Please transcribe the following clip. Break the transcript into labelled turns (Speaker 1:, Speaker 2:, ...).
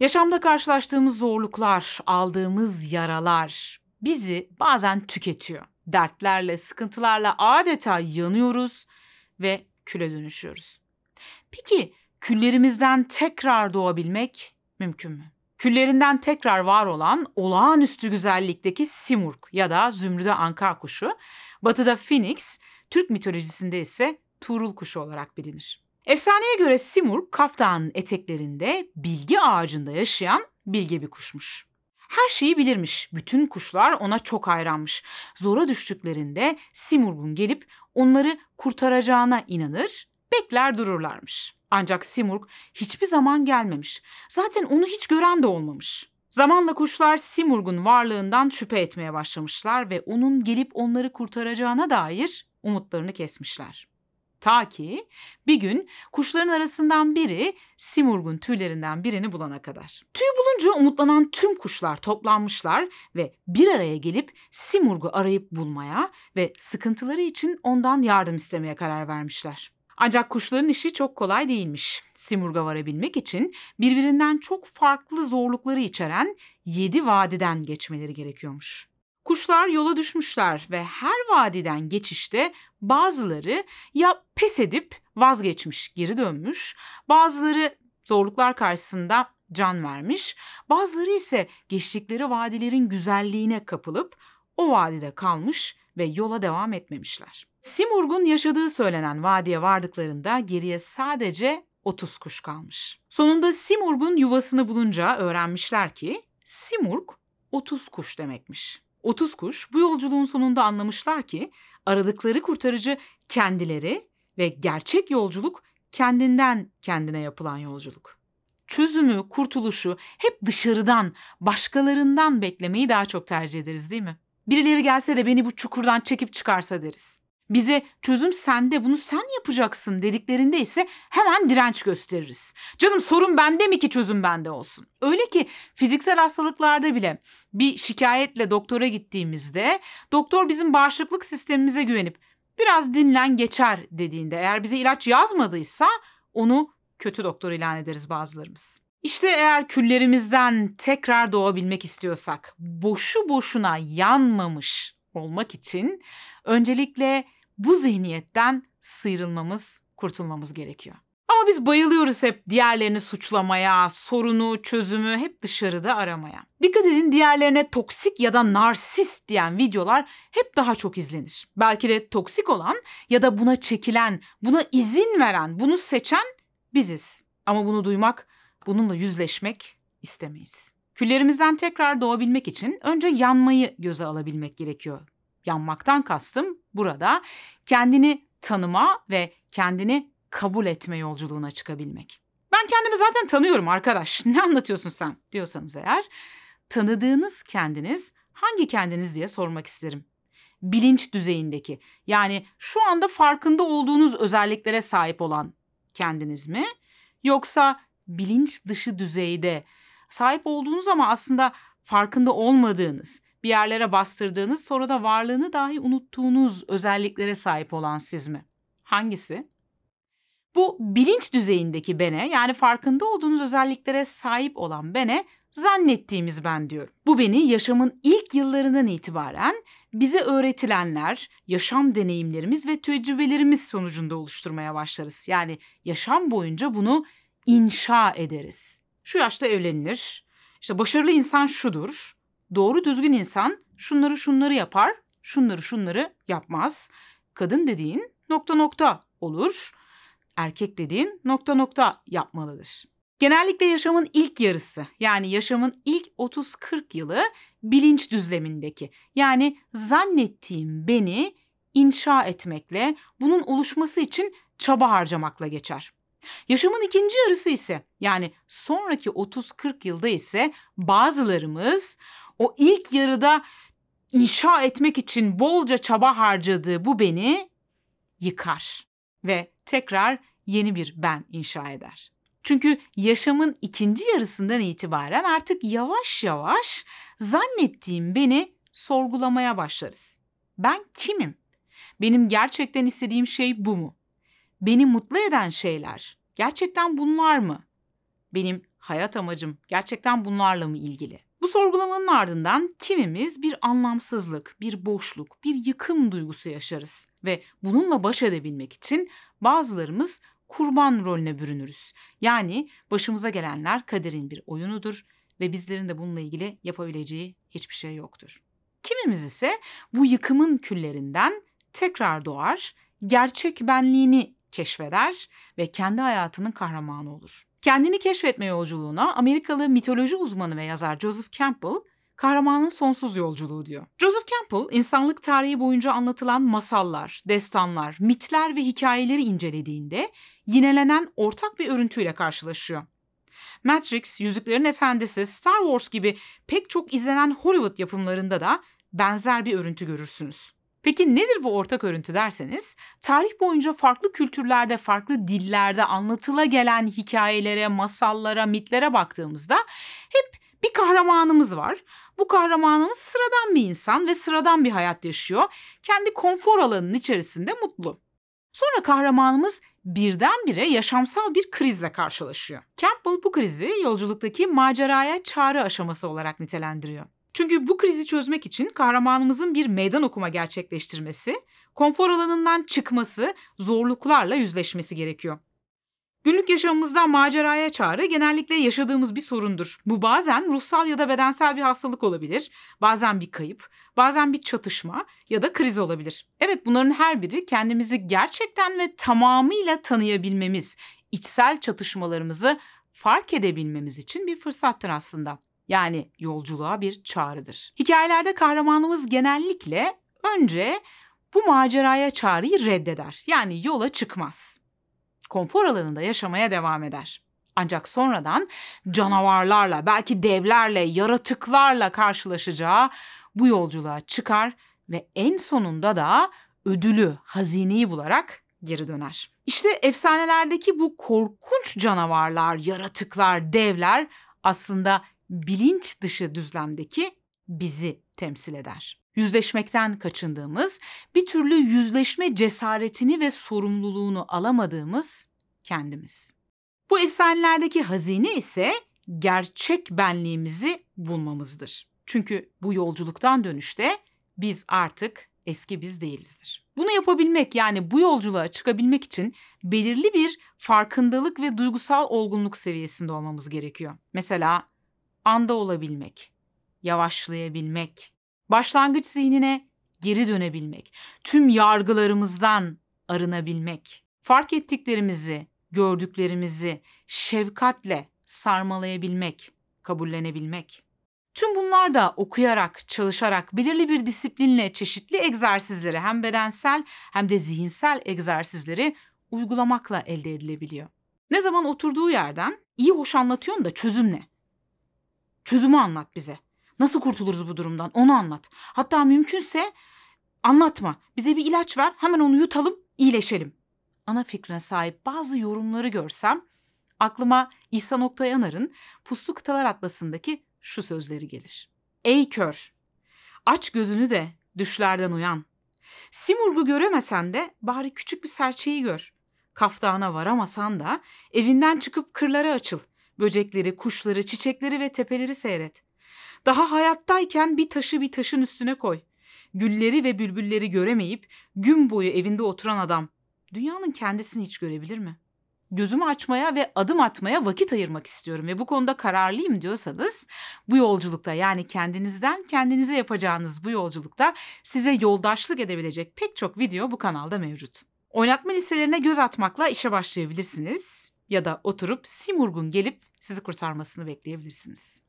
Speaker 1: Yaşamda karşılaştığımız zorluklar, aldığımız yaralar bizi bazen tüketiyor. Dertlerle, sıkıntılarla adeta yanıyoruz ve küle dönüşüyoruz. Peki küllerimizden tekrar doğabilmek mümkün mü? Küllerinden tekrar var olan olağanüstü güzellikteki simurg ya da zümrüde anka kuşu, batıda phoenix, Türk mitolojisinde ise Tuğrul kuşu olarak bilinir. Efsaneye göre Simurg, Kaf Dağı'nın eteklerinde bilgi ağacında yaşayan bilge bir kuşmuş. Her şeyi bilirmiş. Bütün kuşlar ona çok hayranmış. Zora düştüklerinde Simurg'un gelip onları kurtaracağına inanır, bekler dururlarmış. Ancak Simurg hiçbir zaman gelmemiş. Zaten onu hiç gören de olmamış. Zamanla kuşlar Simurg'un varlığından şüphe etmeye başlamışlar ve onun gelip onları kurtaracağına dair umutlarını kesmişler. Ta ki bir gün kuşların arasından biri Simurg'un tüylerinden birini bulana kadar. Tüy bulunca umutlanan tüm kuşlar toplanmışlar ve bir araya gelip Simurg'u arayıp bulmaya ve sıkıntıları için ondan yardım istemeye karar vermişler. Ancak kuşların işi çok kolay değilmiş. Simurg'a varabilmek için birbirinden çok farklı zorlukları içeren yedi vadiden geçmeleri gerekiyormuş. Kuşlar yola düşmüşler ve her vadiden geçişte bazıları ya pes edip vazgeçmiş, geri dönmüş, bazıları zorluklar karşısında can vermiş, bazıları ise geçtikleri vadilerin güzelliğine kapılıp o vadide kalmış ve yola devam etmemişler. Simurg'un yaşadığı söylenen vadiye vardıklarında geriye sadece 30 kuş kalmış. Sonunda Simurg'un yuvasını bulunca öğrenmişler ki Simurg 30 kuş demekmiş. 30 kuş bu yolculuğun sonunda anlamışlar ki aradıkları kurtarıcı kendileri ve gerçek yolculuk kendinden kendine yapılan yolculuk. Çözümü, kurtuluşu hep dışarıdan, başkalarından beklemeyi daha çok tercih ederiz değil mi? Birileri gelse de beni bu çukurdan çekip çıkarsa deriz. Bize çözüm sende bunu sen yapacaksın dediklerinde ise hemen direnç gösteririz. Canım sorun bende mi ki çözüm bende olsun? Öyle ki fiziksel hastalıklarda bile bir şikayetle doktora gittiğimizde doktor bizim bağışıklık sistemimize güvenip biraz dinlen geçer dediğinde eğer bize ilaç yazmadıysa onu kötü doktor ilan ederiz bazılarımız. İşte eğer küllerimizden tekrar doğabilmek istiyorsak boşu boşuna yanmamış olmak için öncelikle bu zihniyetten sıyrılmamız, kurtulmamız gerekiyor. Ama biz bayılıyoruz hep diğerlerini suçlamaya, sorunu, çözümü hep dışarıda aramaya. Dikkat edin diğerlerine toksik ya da narsist diyen videolar hep daha çok izlenir. Belki de toksik olan ya da buna çekilen, buna izin veren, bunu seçen biziz. Ama bunu duymak, bununla yüzleşmek istemeyiz. Küllerimizden tekrar doğabilmek için önce yanmayı göze alabilmek gerekiyor yanmaktan kastım burada kendini tanıma ve kendini kabul etme yolculuğuna çıkabilmek. Ben kendimi zaten tanıyorum arkadaş. Ne anlatıyorsun sen diyorsanız eğer tanıdığınız kendiniz hangi kendiniz diye sormak isterim. Bilinç düzeyindeki yani şu anda farkında olduğunuz özelliklere sahip olan kendiniz mi? Yoksa bilinç dışı düzeyde sahip olduğunuz ama aslında farkında olmadığınız, bir yerlere bastırdığınız sonra da varlığını dahi unuttuğunuz özelliklere sahip olan siz mi? Hangisi? Bu bilinç düzeyindeki bene yani farkında olduğunuz özelliklere sahip olan bene zannettiğimiz ben diyorum. Bu beni yaşamın ilk yıllarından itibaren bize öğretilenler, yaşam deneyimlerimiz ve tecrübelerimiz sonucunda oluşturmaya başlarız. Yani yaşam boyunca bunu inşa ederiz. Şu yaşta evlenilir. İşte başarılı insan şudur doğru düzgün insan şunları şunları yapar, şunları şunları yapmaz. Kadın dediğin nokta nokta olur. Erkek dediğin nokta nokta yapmalıdır. Genellikle yaşamın ilk yarısı yani yaşamın ilk 30-40 yılı bilinç düzlemindeki yani zannettiğim beni inşa etmekle bunun oluşması için çaba harcamakla geçer. Yaşamın ikinci yarısı ise yani sonraki 30-40 yılda ise bazılarımız o ilk yarıda inşa etmek için bolca çaba harcadığı bu beni yıkar ve tekrar yeni bir ben inşa eder. Çünkü yaşamın ikinci yarısından itibaren artık yavaş yavaş zannettiğim beni sorgulamaya başlarız. Ben kimim? Benim gerçekten istediğim şey bu mu? Beni mutlu eden şeyler gerçekten bunlar mı? Benim hayat amacım gerçekten bunlarla mı ilgili? Bu sorgulamanın ardından kimimiz bir anlamsızlık, bir boşluk, bir yıkım duygusu yaşarız ve bununla baş edebilmek için bazılarımız kurban rolüne bürünürüz. Yani başımıza gelenler kaderin bir oyunudur ve bizlerin de bununla ilgili yapabileceği hiçbir şey yoktur. Kimimiz ise bu yıkımın küllerinden tekrar doğar, gerçek benliğini keşfeder ve kendi hayatının kahramanı olur. Kendini keşfetme yolculuğuna Amerikalı mitoloji uzmanı ve yazar Joseph Campbell kahramanın sonsuz yolculuğu diyor. Joseph Campbell, insanlık tarihi boyunca anlatılan masallar, destanlar, mitler ve hikayeleri incelediğinde yinelenen ortak bir örüntüyle karşılaşıyor. Matrix, Yüzüklerin Efendisi, Star Wars gibi pek çok izlenen Hollywood yapımlarında da benzer bir örüntü görürsünüz. Peki nedir bu ortak örüntü derseniz, tarih boyunca farklı kültürlerde, farklı dillerde anlatıla gelen hikayelere, masallara, mitlere baktığımızda hep bir kahramanımız var. Bu kahramanımız sıradan bir insan ve sıradan bir hayat yaşıyor. Kendi konfor alanının içerisinde mutlu. Sonra kahramanımız birdenbire yaşamsal bir krizle karşılaşıyor. Campbell bu krizi yolculuktaki maceraya çağrı aşaması olarak nitelendiriyor. Çünkü bu krizi çözmek için kahramanımızın bir meydan okuma gerçekleştirmesi, konfor alanından çıkması, zorluklarla yüzleşmesi gerekiyor. Günlük yaşamımızda maceraya çağrı genellikle yaşadığımız bir sorundur. Bu bazen ruhsal ya da bedensel bir hastalık olabilir, bazen bir kayıp, bazen bir çatışma ya da kriz olabilir. Evet bunların her biri kendimizi gerçekten ve tamamıyla tanıyabilmemiz, içsel çatışmalarımızı fark edebilmemiz için bir fırsattır aslında. Yani yolculuğa bir çağrıdır. Hikayelerde kahramanımız genellikle önce bu maceraya çağrıyı reddeder. Yani yola çıkmaz. Konfor alanında yaşamaya devam eder. Ancak sonradan canavarlarla, belki devlerle, yaratıklarla karşılaşacağı bu yolculuğa çıkar ve en sonunda da ödülü, hazineyi bularak geri döner. İşte efsanelerdeki bu korkunç canavarlar, yaratıklar, devler aslında bilinç dışı düzlemdeki bizi temsil eder. Yüzleşmekten kaçındığımız, bir türlü yüzleşme cesaretini ve sorumluluğunu alamadığımız kendimiz. Bu efsanelerdeki hazine ise gerçek benliğimizi bulmamızdır. Çünkü bu yolculuktan dönüşte biz artık eski biz değilizdir. Bunu yapabilmek yani bu yolculuğa çıkabilmek için belirli bir farkındalık ve duygusal olgunluk seviyesinde olmamız gerekiyor. Mesela anda olabilmek, yavaşlayabilmek, başlangıç zihnine geri dönebilmek, tüm yargılarımızdan arınabilmek, fark ettiklerimizi, gördüklerimizi şefkatle sarmalayabilmek, kabullenebilmek. Tüm bunlar da okuyarak, çalışarak, belirli bir disiplinle çeşitli egzersizleri hem bedensel hem de zihinsel egzersizleri uygulamakla elde edilebiliyor. Ne zaman oturduğu yerden iyi hoş anlatıyorsun da çözüm ne? Çözümü anlat bize. Nasıl kurtuluruz bu durumdan onu anlat. Hatta mümkünse anlatma. Bize bir ilaç ver hemen onu yutalım iyileşelim. Ana fikrine sahip bazı yorumları görsem aklıma İhsan Oktay Anar'ın Puslu Kıtalar Atlası'ndaki şu sözleri gelir. Ey kör! Aç gözünü de düşlerden uyan. Simurgu göremesen de bari küçük bir serçeyi gör. Kaftağına varamasan da evinden çıkıp kırlara açıl. Böcekleri, kuşları, çiçekleri ve tepeleri seyret. Daha hayattayken bir taşı bir taşın üstüne koy. Gülleri ve bülbülleri göremeyip gün boyu evinde oturan adam dünyanın kendisini hiç görebilir mi? Gözümü açmaya ve adım atmaya vakit ayırmak istiyorum ve bu konuda kararlıyım diyorsanız bu yolculukta yani kendinizden kendinize yapacağınız bu yolculukta size yoldaşlık edebilecek pek çok video bu kanalda mevcut. Oynatma listelerine göz atmakla işe başlayabilirsiniz ya da oturup Simurg'un gelip sizi kurtarmasını bekleyebilirsiniz.